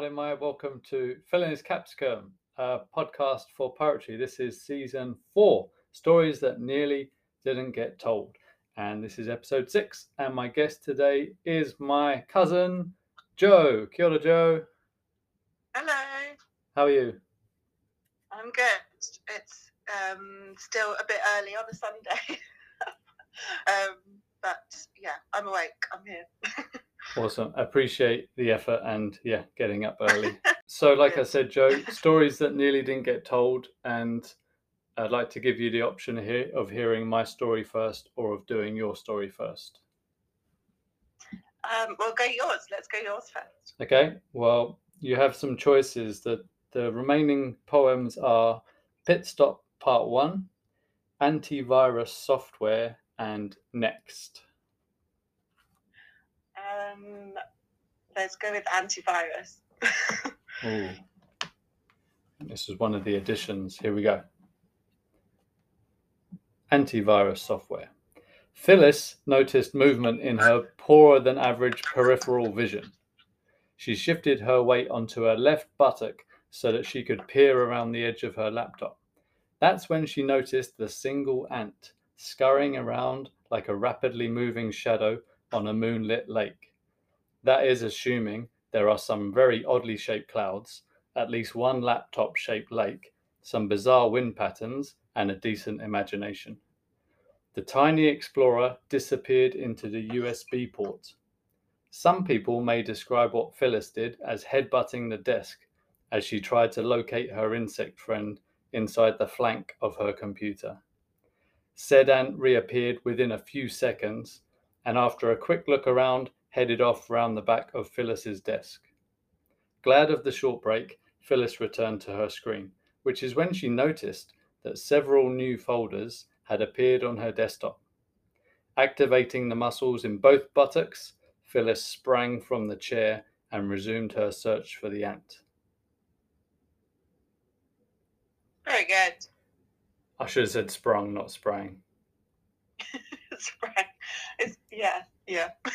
Kyoto, know my heart in my welcome to Phil and His Capsicum, a podcast for poetry. This is season four, stories that nearly didn't get told. And this is episode six. And my guest today is my cousin, Jo. Kia ora, Jo. Hello, How are you? I'm good. It's um, still a bit early on a Sunday. um, but yeah, I'm awake. I'm here. Awesome. Appreciate the effort and yeah, getting up early. So, like I said, Jo, stories that nearly didn't get told. And I'd like to give you the option here of hearing my story first or of doing your story first. Um, well, go yours. Let's go yours first. Okay, well, you have some choices. The, the remaining poems are Pit Stop Part 1, Antivirus Software, and Next. Um, let's go with antivirus. Ooh. This is one of the additions. Here we go. Antivirus software. Phyllis noticed movement in her poorer than average peripheral vision. She shifted her weight onto her left buttock so that she could peer around the edge of her laptop. That's when she noticed the single ant scurrying around like a rapidly moving shadow on a moonlit lake. That is assuming there are some very oddly shaped clouds, at least one laptop shaped lake, some bizarre wind patterns, and a decent imagination. The tiny explorer disappeared into the USB port. Some people may describe what Phyllis did as headbutting the desk as she tried to locate her insect friend inside the flank of her computer. Said ant reappeared within a few seconds and after a quick look around, headed off round the back of Phyllis's desk. Glad of the short break, Phyllis returned to her screen, which is when she noticed that several new folders had appeared on her desktop. Activating the muscles in both buttocks, Phyllis sprang from the chair and resumed her search for the ant. Very good. I should have said sprung, not sprang. Sprang. It's, yeah, yeah.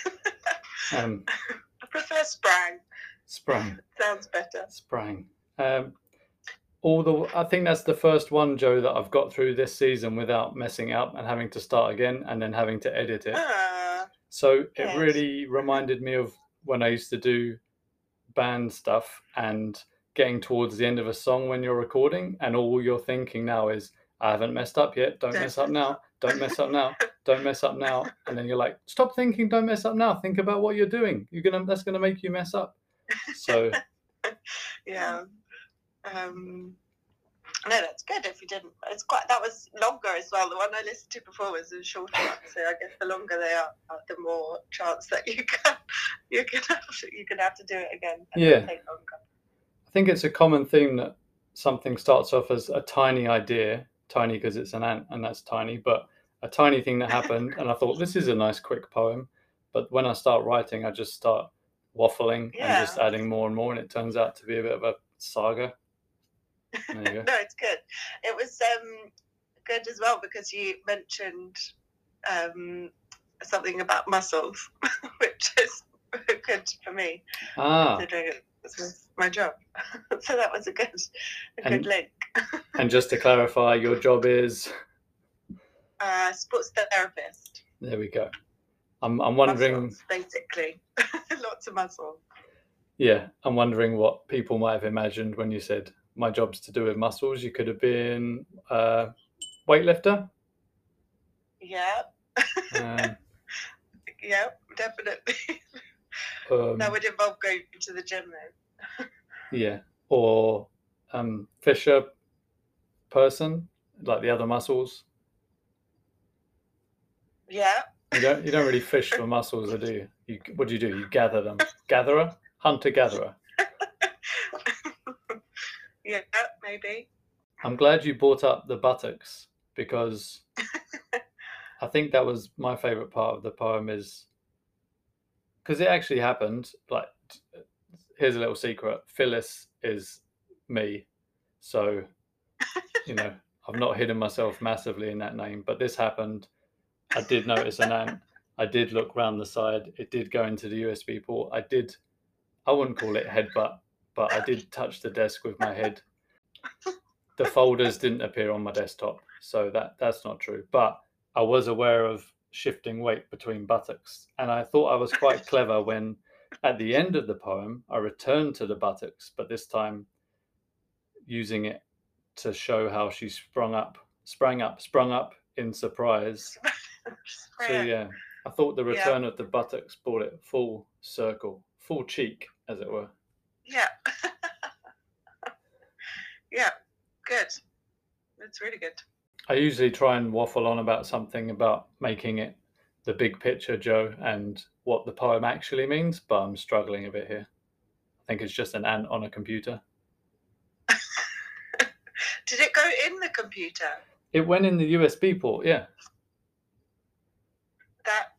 Um, I prefer sprang. sprung. Sounds better. sprang. Um, all the I think that's the first one, Jo, that I've got through this season without messing up and having to start again and then having to edit it. Ah, So it Yes. really reminded me of when I used to do band stuff and getting towards the end of a song when you're recording, and all you're thinking now is, I haven't messed up yet. Don't Don't mess up now. Don't mess up now. Don't mess up now. And then you're like, stop thinking. Don't mess up now. Think about what you're doing. You're gonna. That's gonna make you mess up. So yeah. Um, no, that's good. If you didn't, it's quite. That was longer as well. The one I listened to before was a shorter one. So I guess the longer they are, the more chance that you can you can have to, you can have to do it again. Yeah. Longer. I think it's a common theme that something starts off as a tiny idea, tiny because it's an ant and that's tiny, but a tiny thing that happened. and I thought, this is a nice, quick poem. But when I start writing, I just start waffling and just adding more and more. And it turns out to be a bit of a saga. There you go. no, it's good. It was um, good as well because you mentioned um, something about muscles, which is good for me Ah, considering it was my job. so that was a good, a good link. and just to clarify, your job is Uh, sports therapist. there we go. I'm, I'm wondering, Muscles, basically, lots of muscle. yeah, I'm wondering what people might have imagined when you said my job's to do with muscles. You could have been a weightlifter. Yeah, Um, yeah, definitely. um, that would involve going to the gym then. yeah, or um, Fisher person, like the other muscles. Yeah, You don't you don't really fish for mussels, do you? you? What do you do? You gather them. Gatherer, hunter gatherer. yeah, maybe. I'm glad you brought up the buttocks because I think that was my favorite part of the poem is because it actually happened. Like, here's a little secret: Phyllis is me, so you know I've not hidden myself massively in that name. But this happened. I did notice an ant. I did look round the side. It did go into the USB port. I did I wouldn't call it headbutt, but I did touch the desk with my head. The folders didn't appear on my desktop, so that that's not true. But I was aware of shifting weight between buttocks, and I thought I was quite clever when, at the end of the poem, I returned to the buttocks, but this time using it to show how she sprung up, sprang up, sprung up in surprise. So yeah, I thought the Yeah. return of the buttocks brought it full circle, full cheek, as it were. Yeah. yeah. Good. That's really good. I usually try and waffle on about something about making it the big picture, Jo, and what the poem actually means, but I'm struggling a bit here. I think it's just an ant on a computer. Did it go in the computer? It went in the USB port, yeah. That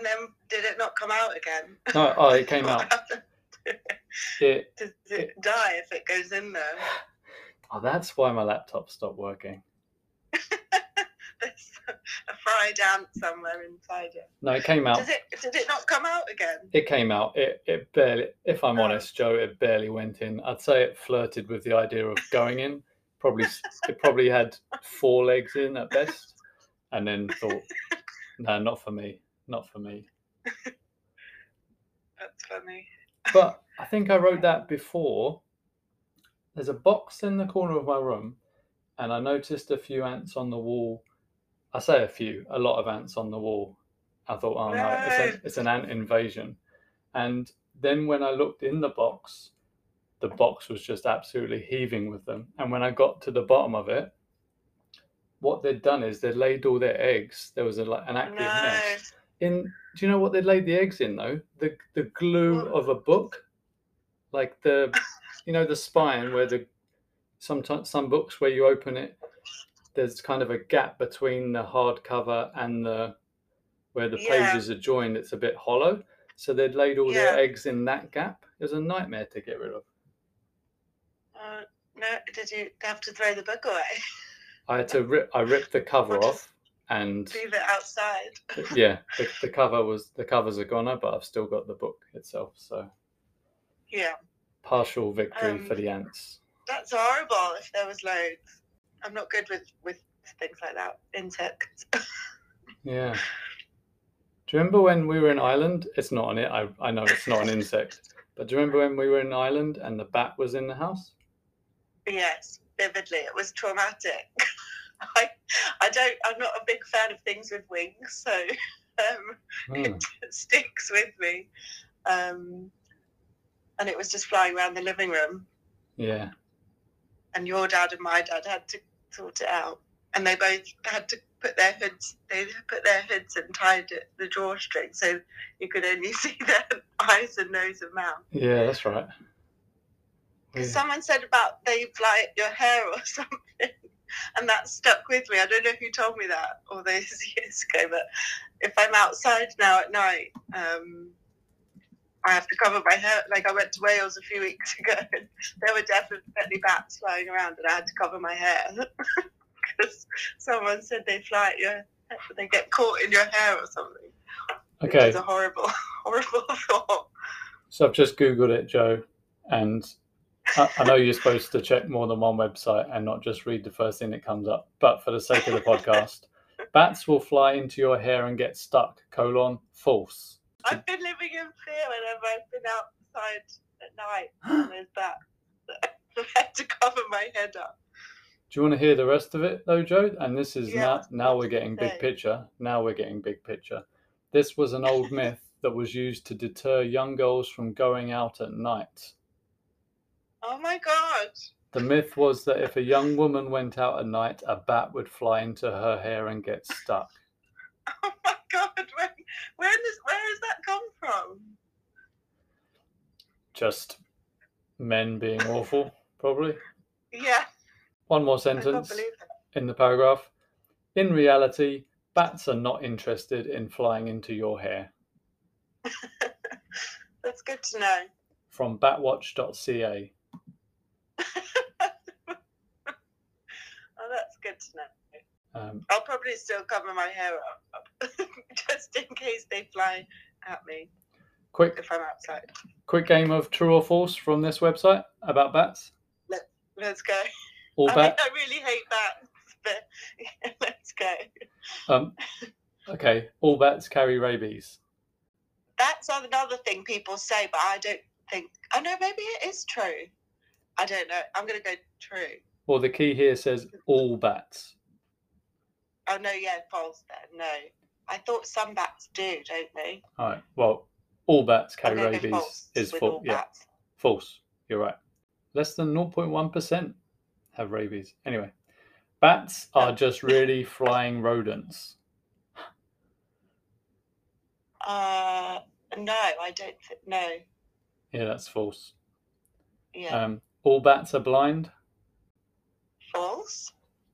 and then did it not come out again? No, oh, oh, it came out. It, Does it die if it goes in there? oh, that's why my laptop stopped working. There's a fried ant somewhere inside it. No, it came out. Does it did it not come out again? It came out. It, it barely, if I'm Oh. honest, Jo, it barely went in. I'd say it flirted with the idea of going in. Probably, it probably had four legs in at best, and then thought, no, not for me, not for me. That's funny. But I think I wrote that before. There's a box in the corner of my room, and I noticed a few ants on the wall. I say a few, a lot of ants on the wall. I thought, oh no, it's, a, it's an ant invasion. And then when I looked in the box, the box was just absolutely heaving with them. And when I got to the bottom of it, what they'd done is they'd laid all their eggs. There was a, like an active No. nest in do you know what they laid the eggs in though? The the glue of a book? Like the you know the spine where the sometimes some books where you open it there's kind of a gap between the hardcover and the where the Yeah. pages are joined it's a bit hollow. So they'd laid all their eggs in that gap. It was a nightmare to get rid of. Uh, no, did you have to throw the book away? i had to rip i ripped the cover off and Leave it outside. yeah the, the cover was the covers are gone but i've still got the book itself so Yeah, partial victory for Um, the ants that's horrible. If there was loads, I'm not good with with things like that. Insects. Yeah. Do you remember when we were in Ireland? It's not on it. I, I know it's not an insect. But do you remember when we were in Ireland and the bat was in the house? yes, vividly. It was traumatic. I I don't. I'm not a big fan of things with wings, so um, Hmm. it sticks with me. Um, and it was just flying around the living room, Yeah. and your dad and my dad had to sort it out, and they both had to put their hoods. They put their hoods and tied it, the drawstring, so you could only see their eyes and nose and mouth. Yeah, that's right. Yeah. someone said about they fly at your hair or something, and that stuck with me. I don't know who told me that all those years ago, but if I'm outside now at night, um, I have to cover my hair. Like I went to Wales a few weeks ago, and there were definitely bats flying around, and I had to cover my hair because someone said they fly at your, they get caught in your hair or something. Okay. it's a horrible, horrible thought. So I've just Googled it, Jo. And I, know you're supposed to check more than one website and not just read the first thing that comes up. But for the sake of the podcast, bats will fly into your hair and get stuck. Colon false. I've been living in fear whenever I've been outside at night and there's bats. I've had to cover my head up. Do you want to hear the rest of it though, Jo? And this is Yeah, now now we're getting big say? picture. Now we're getting big picture. This was an old myth that was used to deter young girls from going out at night. Oh my god. The myth was that if a young woman went out at night, a bat would fly into her hair and get stuck. Oh my god. When, where, does, where has that come from? Just men being awful, probably. Yeah, One more sentence in the paragraph. In reality, bats are not interested in flying into your hair. That's good to know. From batwatch.ca. Oh, that's good to know. Um, I'll probably still cover my hair up just in case they fly at me. Quick, if I'm outside. quick game of true or false from this website about bats. Let's go. All I, mean, bats. I really hate that, but let's go. Um, okay, all bats carry rabies. That's another thing people say, but I don't think. Oh no, maybe it is true. I don't know. I'm gonna go true. Well, the key here says all bats. Oh no, yeah, false then. No, I thought some bats do, don't they? All right. Well, all bats carry gonna rabies false is false. Yeah, bats. false. You're right. Less than 0.1% have rabies. Anyway, bats are Oh. just really flying rodents. Uh, no, I don't. Th- no, Yeah, that's false. yeah, Um, all bats are blind. false.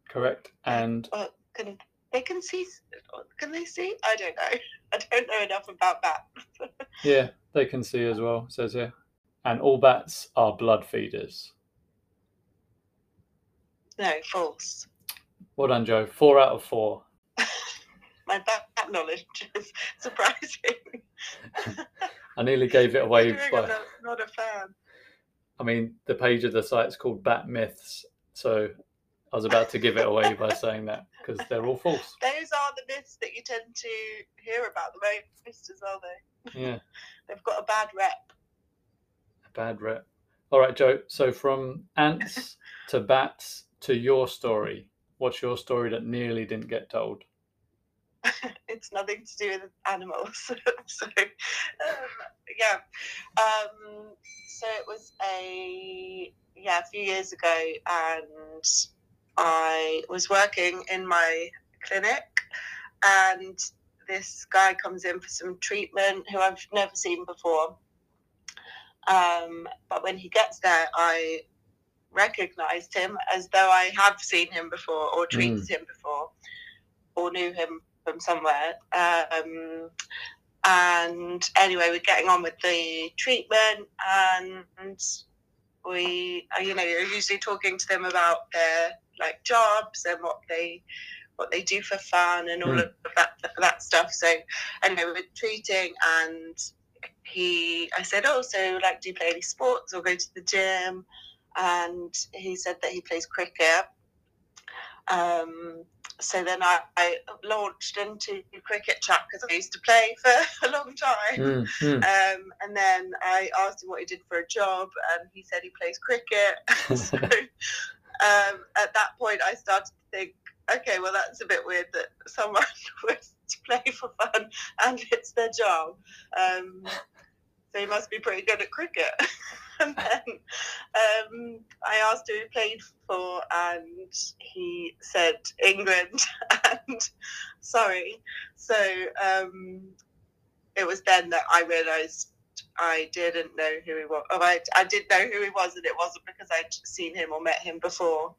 Correct. And Uh, can they can see? Can they see? I don't know. I don't know enough about bats. yeah, they can see as well, says here. And all bats are blood feeders. no, false. Well done, Jo. Four out of four. My bat knowledge is surprising. I nearly gave it away Considering I'm not, not a fan. I mean, the page of the site's called Bat Myths, so I was about to give it away by saying that because they're all false. Those are the myths that you tend to hear about the most as well, though. Yeah, They've got a bad rep. a bad rep. All right, Jo. So from ants to bats to your story. What's your story that nearly didn't get told? it's nothing to do with animals. so, um, yeah. Um, so it was a yeah a few years ago, and I was working in my clinic, and this guy comes in for some treatment who I've never seen before. Um, but when he gets there, I recognized him as though I have seen him before or treated him before or knew him from somewhere. Um, and anyway, we're getting on with the treatment, and we, uh, you know, you're usually talking to them about their like jobs and what they what they do for fun and all Mm. of that that stuff. So anyway, we we're treating, and he, I said, oh, so like, do you play any sports or go to the gym? And he said that he plays cricket. Um, so then I, I launched into cricket chat because I used to play for a long time. Mm, mm. Um, and then I asked him what he did for a job, and he said he plays cricket. so um, at that point, I started to think, okay, well, that's a bit weird that someone would play for fun and it's their job. Um, so he must be pretty good at cricket. and then um, I asked who he played for, and he said England and sorry. So um, it was then that I realised I didn't know who he was. Oh, I, I did know who he was, and it wasn't because I'd seen him or met him before.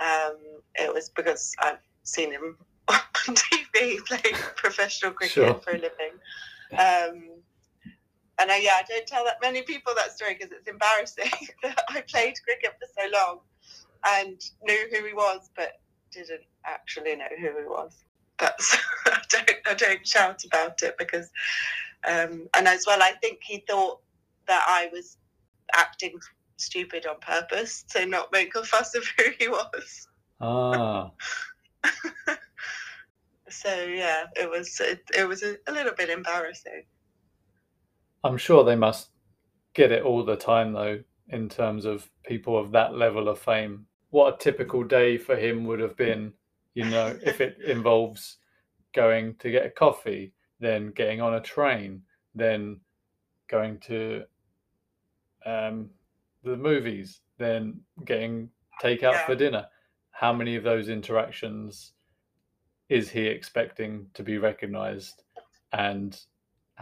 Um, it was because I've seen him on TV playing professional cricket Sure. for a living. Um, and I, yeah, I don't tell that many people that story because it's embarrassing that I played cricket for so long and knew who he was, but didn't actually know who he was. That's I don't I don't shout about it because, um, and as well, I think he thought that I was acting stupid on purpose to not make a fuss of who he was. Ah, So yeah, it was it, it was a, a little bit embarrassing. I'm sure they must get it all the time, though, in terms of people of that level of fame. What a typical day for him would have been, you know, if it involves going to get a coffee, then getting on a train, then going to um, the movies, then getting takeout Yeah. for dinner. How many of those interactions is he expecting to be recognized? And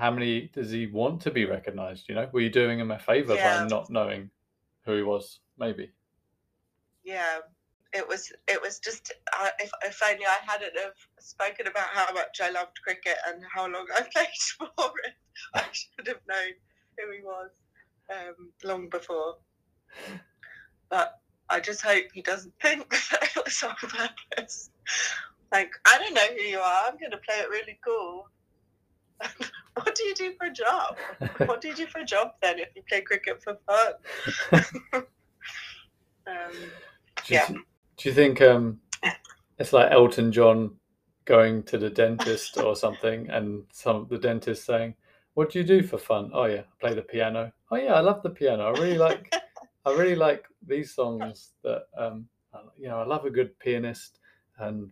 how many does he want to be recognized? You know, were you doing him a favor Yeah. by not knowing who he was? Maybe. yeah it was it was just I if, if only i hadn't have spoken about how much i loved cricket and how long i played for it i should have known who he was um, long before but i just hope he doesn't think that it was on purpose like i don't know who you are i'm going to play it really cool what do you do for a job? what do you do for a job then if you play cricket for fun? um, Do you, Yeah. do you think um, it's like Elton John going to the dentist or something, and some the dentist saying, "What do you do for fun?" Oh yeah, I play the piano. Oh yeah, I love the piano. I really like. I really like these songs. That um, you know, I love a good pianist and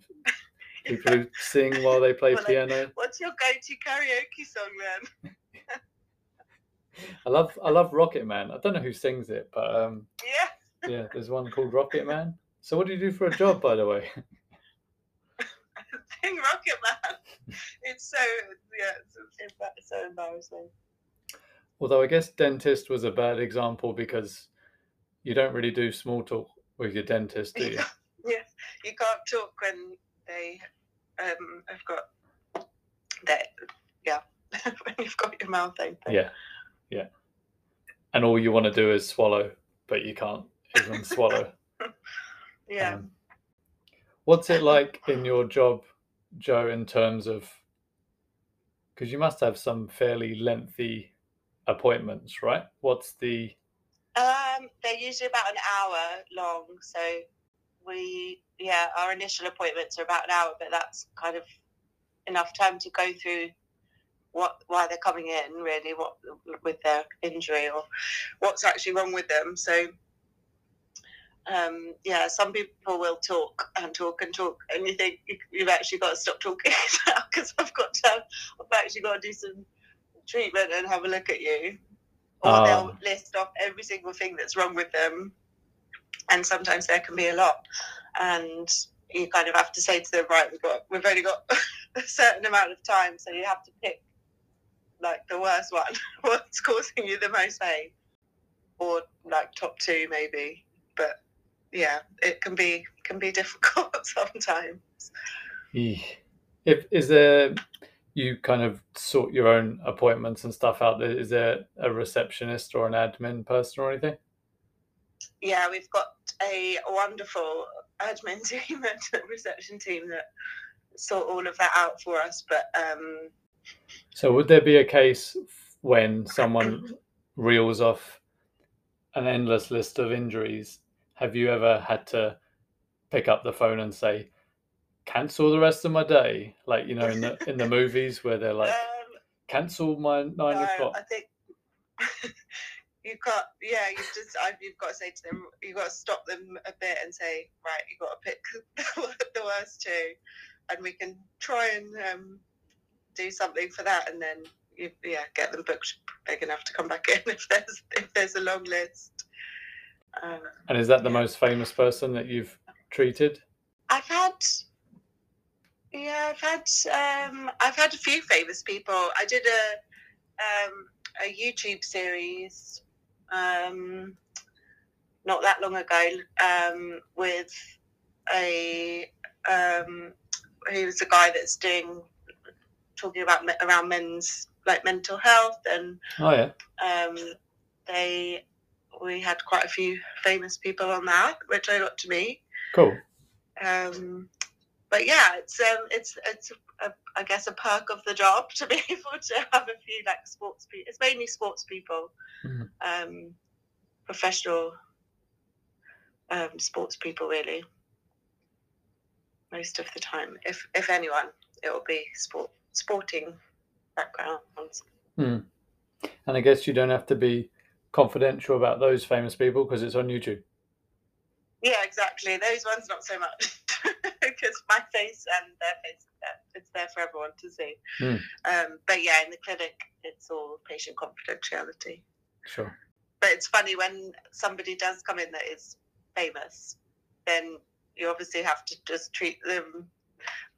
people who sing while they play Well, like- piano. What's your go-to karaoke song then? I love I love Rocket Man. I don't know who sings it, but um, Yeah, yeah, there's one called Rocket Man. So what do you do for a job, by the way? sing Rocket Man. It's so yeah, it's so embarrassing. Although I guess dentist was a bad example because you don't really do small talk with your dentist, do you? yeah, you can't talk when they um have got that. Yeah, when you've got your mouth open. Yeah, yeah. And all you want to do is swallow, but you can't even swallow. Yeah. Um, what's it like in your job, Jo, in terms of because you must have some fairly lengthy appointments, right? What's the Um, they're usually about an hour long. So we, yeah, our initial appointments are about an hour, but that's kind of enough time to go through what why they're coming in, really, what with their injury or what's actually wrong with them. So. Um, yeah, some people will talk and talk and talk, and you think you- you've actually got to stop talking now because I've got to, I've actually got to do some treatment and have a look at you or Ah. they'll list off every single thing that's wrong with them. And sometimes there can be a lot. And you kind of have to say to them, right, we've got we've only got a certain amount of time, so you have to pick like the worst one, what's causing you the most pain. Or like top two maybe. But yeah, it can be can be difficult sometimes. If is there you kind of sort your own appointments and stuff out there? Is there a receptionist or an admin person or anything? Yeah, we've got a wonderful admin team and reception team that sort all of that out for us. But um, So would there be a case when someone reels off an endless list of injuries? Have you ever had to pick up the phone and say, "Cancel the rest of my day"? Like you know, in the in the movies where they're like, um, "Cancel my nine no, o'clock." I think you can't. Yeah, you just you've got to say to them, you've got to stop them a bit and say, right, you've got to pick the worst two, and we can try and um, do something for that, and then you, yeah, get them booked big enough to come back in if there's if there's a long list. Um, And is that the Yeah. most famous person that you've treated? I've had, yeah, I've had, um, I've had a few famous people. I did a, um, a YouTube series, um, not that long ago, um, with a, um, he was a guy that's doing, talking about me- around men's like mental health and Oh yeah, um, they we had quite a few famous people on that, which I got to meet. cool. Um, but yeah, it's um, it's it's a, I guess a perk of the job to be able to have a few like sports people. It's mainly sports people, Mhm. um, professional um, sports people, really. Most of the time, if if anyone, it will be sport sporting backgrounds. And I guess you don't have to be confidential about those famous people because it's on YouTube. Yeah, exactly. Those ones, not so much, because my face and their face, yeah, it's there for everyone to see. Hmm. Um, but yeah, in the clinic, it's all patient confidentiality. Sure. But it's funny when somebody does come in that is famous, then you obviously have to just treat them.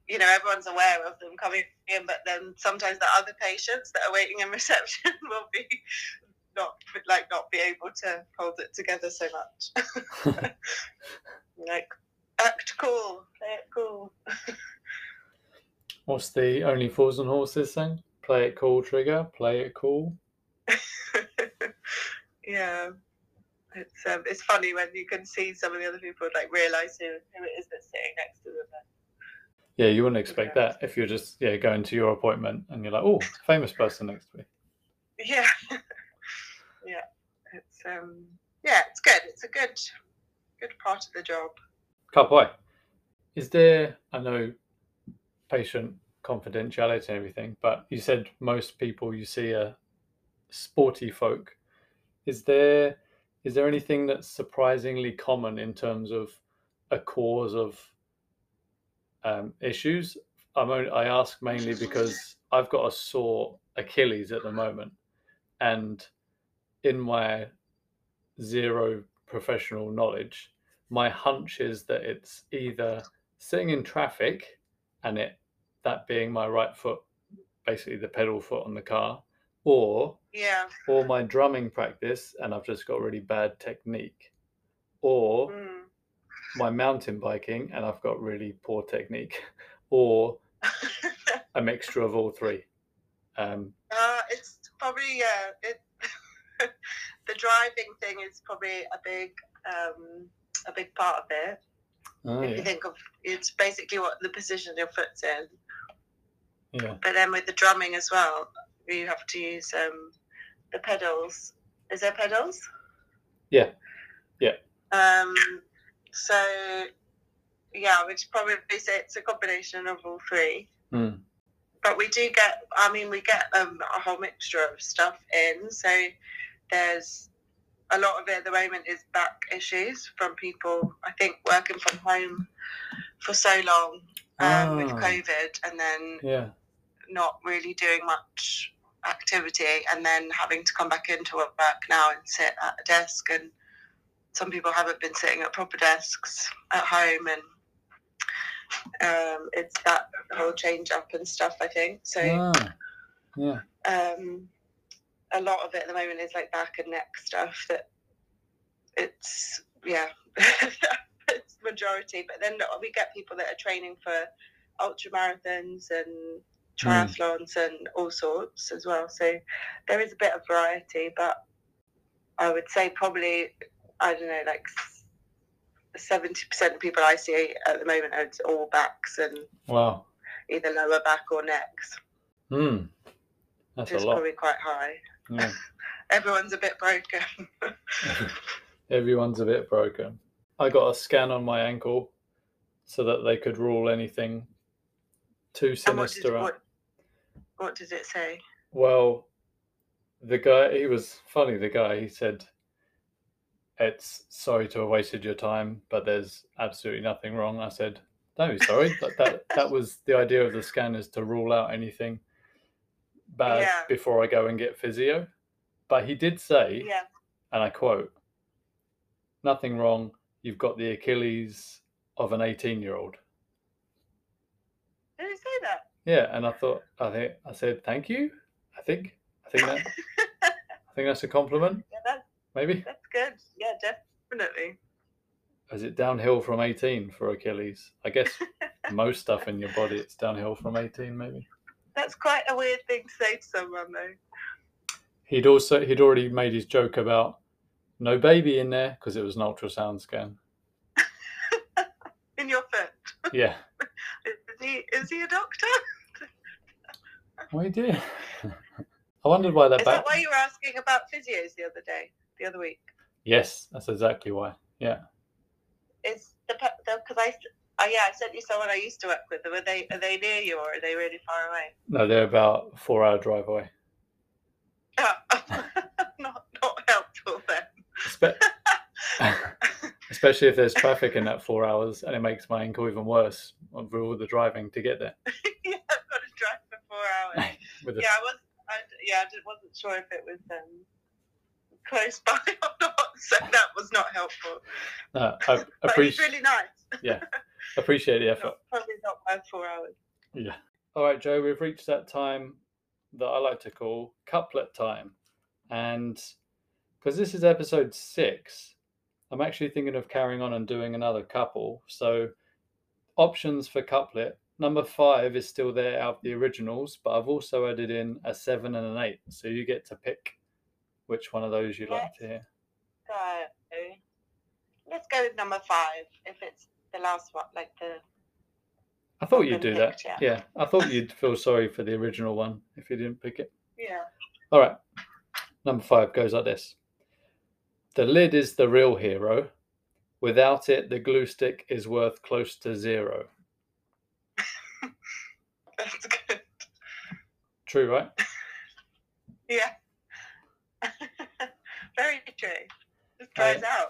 You know, everyone's aware of them coming in, but then sometimes the other patients that are waiting in reception will be not like not be able to hold it together so much. like act cool, play it cool. What's the Only Fools and Horses thing? Play it cool, Trigger. Play it cool. yeah. It's um, it's funny when you can see some of the other people like realise who, who it is that's sitting next to them. Yeah, you wouldn't expect that if you're just yeah going to your appointment and you're like, oh, famous person next to me. Yeah, yeah. It's um, yeah, it's good. It's a good, good part of the job. Kapai, is there? I know patient confidentiality and everything, but you said most people you see are sporty folk. Is there is there anything that's surprisingly common in terms of a cause of um, issues? I'm only, I ask mainly because I've got a sore Achilles at the moment, and in my zero professional knowledge, my hunch is that it's either sitting in traffic and it that being my right foot, basically the pedal foot on the car, or Yeah. or my drumming practice and I've just got really bad technique, or Mm. my mountain biking and I've got really poor technique, or a mixture of all three. Um, uh, it's probably yeah. It, the driving thing is probably a big um, a big part of it. oh, if you think of it's basically what the position your foot's in. yeah, But then with the drumming as well, you have to use um, the pedals. Is there pedals? Yeah. Yeah. Um, so yeah, I would probably say it's a combination of all three. Hmm. But we do get, I mean, we get um, a whole mixture of stuff in. So there's a lot of it at the moment is back issues from people, I think, working from home for so long um, with Ah. COVID and then yeah, not really doing much activity and then having to come back into work now and sit at a desk. And some people haven't been sitting at proper desks at home and um, it's that whole change up and stuff I think. So ah, yeah, um, a lot of it at the moment is like back and neck stuff that it's yeah it's majority. But then we get people that are training for ultra marathons and triathlons and all sorts as well. So there is a bit of variety but i would say probably i don't know like 70% of people i see at the moment are all backs and wow, either lower back or necks. Hmm, that's which a is probably quite high Yeah. everyone's a bit broken Everyone's a bit broken. I got a scan on my ankle so that they could rule anything too did, sinister out. what, what does it say? Well, the guy, he was funny. The guy, he said, It's sorry to have wasted your time, but there's absolutely nothing wrong. I said, Don't be sorry. that, that, that was the idea of the scan is to rule out anything bad Yeah. before I go and get physio. But he did say, Yeah. and I quote, nothing wrong. You've got the Achilles of an 18 year old. Did it say that? Yeah. And I thought, I think, I said, thank you. I think, I think that, I think that's a compliment, yeah, that's, maybe. that's good. Yeah, definitely. Is it downhill from 18 for Achilles? I guess most stuff in your body, it's downhill from 18, maybe. That's quite a weird thing to say to someone, though. He'd also, he'd already made his joke about no baby in there because it was an ultrasound scan. In your foot. Yeah. Is he, is he a doctor? Oh, he did. I wondered why that Is back. that why you were asking about physios the other day, the other week? Yes, that's exactly why. Yeah. Is the because I oh yeah I sent you someone I used to work with. Were they are they near you or are they really far away? No, they're about a four hour drive away. Oh, not not helpful then. Espe- Especially if there's traffic in that four hours and it makes my ankle even worse with all the driving to get there. yeah, I've got to drive for four hours. Yeah, I was. I, yeah, I wasn't sure if it was um, close by or not, so that was not helpful. no, I But he's appreciate really nice. Appreciate the effort. Not- probably not worth four hours. Yeah. All right, Jo, we've reached that time that I like to call couplet time. And because this is episode six, I'm actually thinking of carrying on and doing another couple. So, options for couplet number five is still there out of the originals, but I've also added in a seven and an eight. So, you get to pick which one of those you'd like to hear. So let's go with number five. If it's the last one, like the I thought you'd do that. picked yet. Yeah, I thought you'd feel sorry for the original one if you didn't pick it. Yeah. All right. Number five goes like this The lid is the real hero. Without it, the glue stick is worth close to zero. That's good. True, right? Yeah. Very true. Just dries uh, out.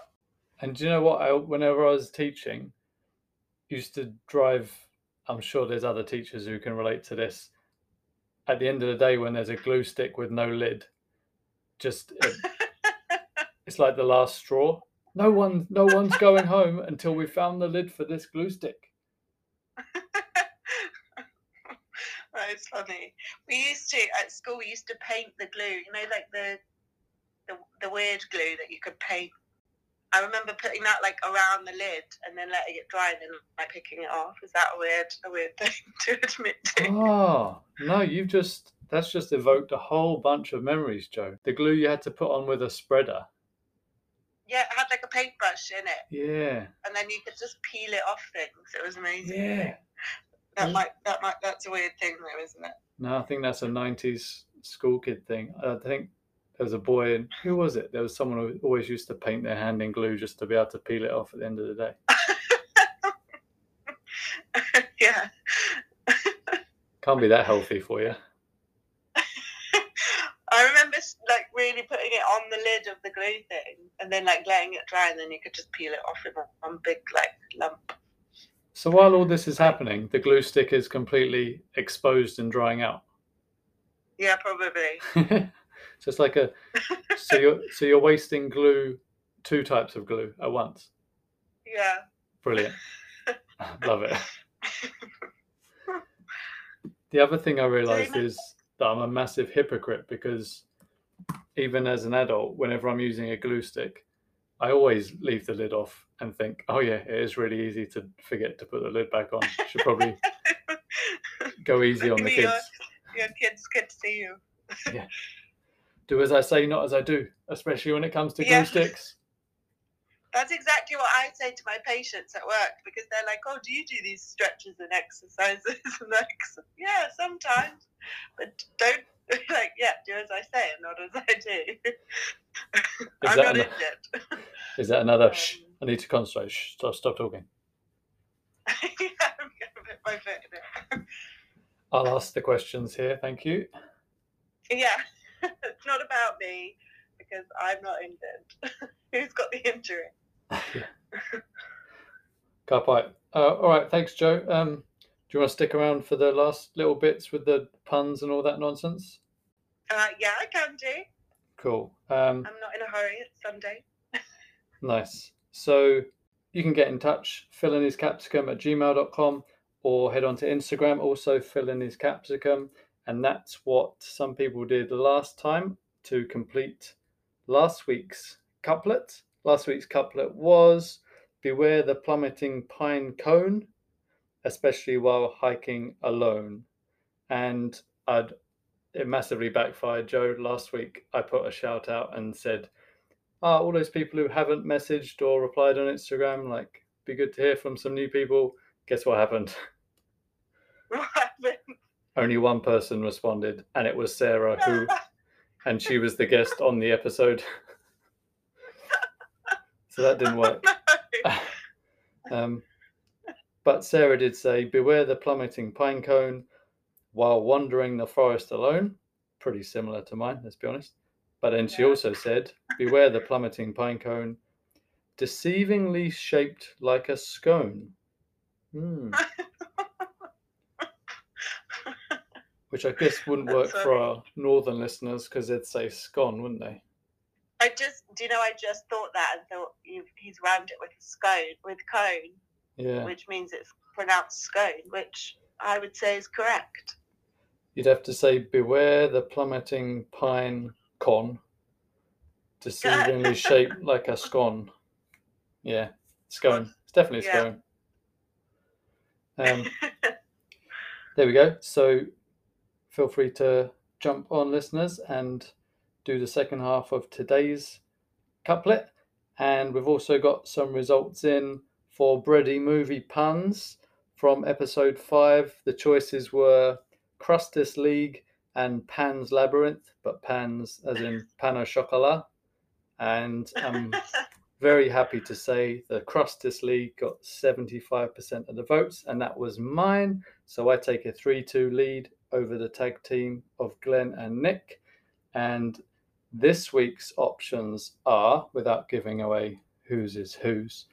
And do you know what? I, whenever I was teaching, used to drive. I'm sure there's other teachers who can relate to this. At the end of the day, when there's a glue stick with no lid, just it, uh, it's like the last straw. No one, no one's going home until we found the lid for this glue stick. that is funny. We used to at school. We used to paint the glue. You know, like the the the weird glue that you could paint. I remember putting that like around the lid and then letting it dry and then like picking it off. Is that a weird a weird thing to admit to? Oh no, you've just that's just evoked a whole bunch of memories, Jo. The glue you had to put on with a spreader. Yeah, it had like a paintbrush in it, Yeah, and then you could just peel it off things. It was amazing. yeah. That might that might that's a weird thing though, isn't it? No, I think that's a '90s school kid thing. I think there was a boy, and who was it? There was someone who always used to paint their hand in glue just to be able to peel it off at the end of the day. yeah. Can't be that healthy for you. I remember like really putting it on the lid of the glue thing and then like letting it dry and then you could just peel it off in one big like lump. So while all this is happening, the glue stick is completely exposed and drying out. Yeah, probably. so it's like a so you're so you're wasting glue, two types of glue at once. Yeah. Brilliant. Love it. The other thing I realized is that I'm a massive hypocrite because even as an adult, whenever I'm using a glue stick, I always leave the lid off and think, oh yeah, it is really easy to forget to put the lid back on. Should probably go easy on the Maybe your- kids. Your kids could see you. Do as I say, not as I do, especially when it comes to glue Yeah. sticks. That's exactly what I say to my patients at work because they're like, "Oh, do you do these stretches and exercises?" and like, "Yeah, sometimes, but don't like, yeah, do as I say and not as I do." I'm not an- in it. Is that another? Shh, Um, I need to concentrate. Shh, stop, stop talking. yeah, I'm gonna put my foot in it. I'll ask the questions here. Thank you. Yeah, it's not about me because I'm not injured. Who's got the injury? Ka pai. Uh, all right. Thanks, Jo. Um, do you want to stick around for the last little bits with the puns and all that nonsense? Uh, yeah, I can do. Cool. Um, I'm not in a hurry. It's Sunday. Nice. So you can get in touch, philandhiscapsicum at gmail.com or head on to Instagram, also philandhiscapsicum. And that's what some people did last time to complete last week's couplet. Last week's couplet was Beware the plummeting pine cone, especially while hiking alone. And I'd it massively backfired, Jo. Last week I put a shout out and said, ah, all those people who haven't messaged or replied on Instagram, like, be good to hear from some new people. Guess what happened? What happened? Only one person responded, and it was Sarah, who, and she was the guest on the episode. so that didn't work. Um, but Sarah did say, beware the plummeting pine cone while wandering the forest alone. Pretty similar to mine, let's be honest. But then she Yeah. also said, beware the plummeting pine cone, deceivingly shaped like a scone. Hmm. Which I guess wouldn't work for our northern listeners because they'd say scone, wouldn't they? I just, do you know, I just thought that and thought you've, he's round it with scone, with cone, Yeah. which means it's pronounced scone, which I would say is correct. You'd have to say, beware the plummeting pine con, deceivingly shaped like a scone. Yeah, scone. It's definitely Yeah. scone. Um, there we go. So feel free to jump on, listeners, and do the second half of today's couplet. And we've also got some results in for bready movie puns from episode five. The choices were Crustus League and Pan's Labyrinth, but Pan's as in Pain au chocolat. And I'm very happy to say the Crustus League got 75% of the votes, and that was mine. So I take a 3 2 lead over the tag team of Glenn and Nick. And this week's options are, without giving away whose is whose,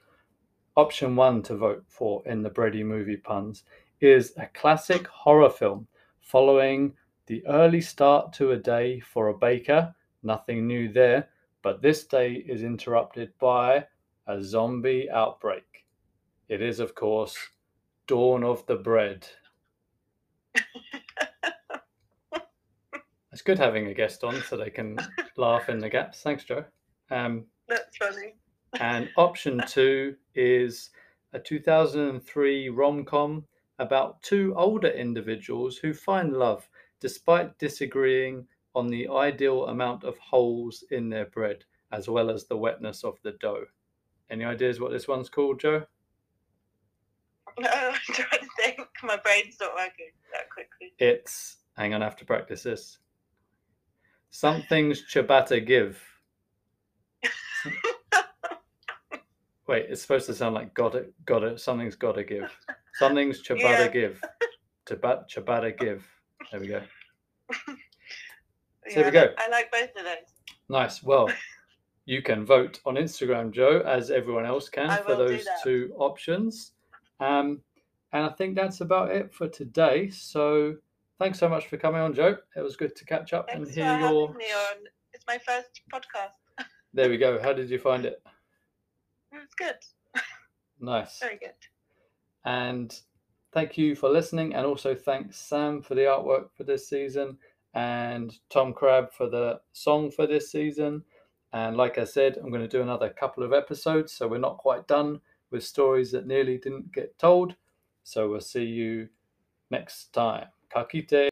option one to vote for in the Brady movie puns is a classic horror film following the early start to a day for a baker. Nothing new there, but this day is interrupted by a zombie outbreak. It is, of course, Dawn of the Bread. It's good having a guest on so they can laugh in the gaps. Thanks, Jo. Um, That's funny. and option two is a 2003 rom com about two older individuals who find love despite disagreeing on the ideal amount of holes in their bread as well as the wetness of the dough. Any ideas what this one's called, Jo? No, I'm trying to think. My brain's not working that quickly. It's, hang on, I have to practice this. Something's ciabatta give. Wait, it's supposed to sound like got it, got it. Something's got to give. Something's ciabatta Yeah. give. Ciabatta, ciabatta give. There we go. Yeah, there we I go. like- I like both of those. Nice. Well, you can vote on Instagram, Jo, as everyone else can I for those two options. Um, and I think that's about it for today. So thanks so much for coming on, Jo. It was good to catch up Thanks and hear your. me on. It's my first podcast. There we go. How did you find it? It's good. Nice. Very good. And thank you for listening. And also thanks Sam for the artwork for this season and Tom Crabb for the song for this season. And like I said, I'm going to do another couple of episodes. So we're not quite done with stories that nearly didn't get told. So we'll see you next time. Ka kite.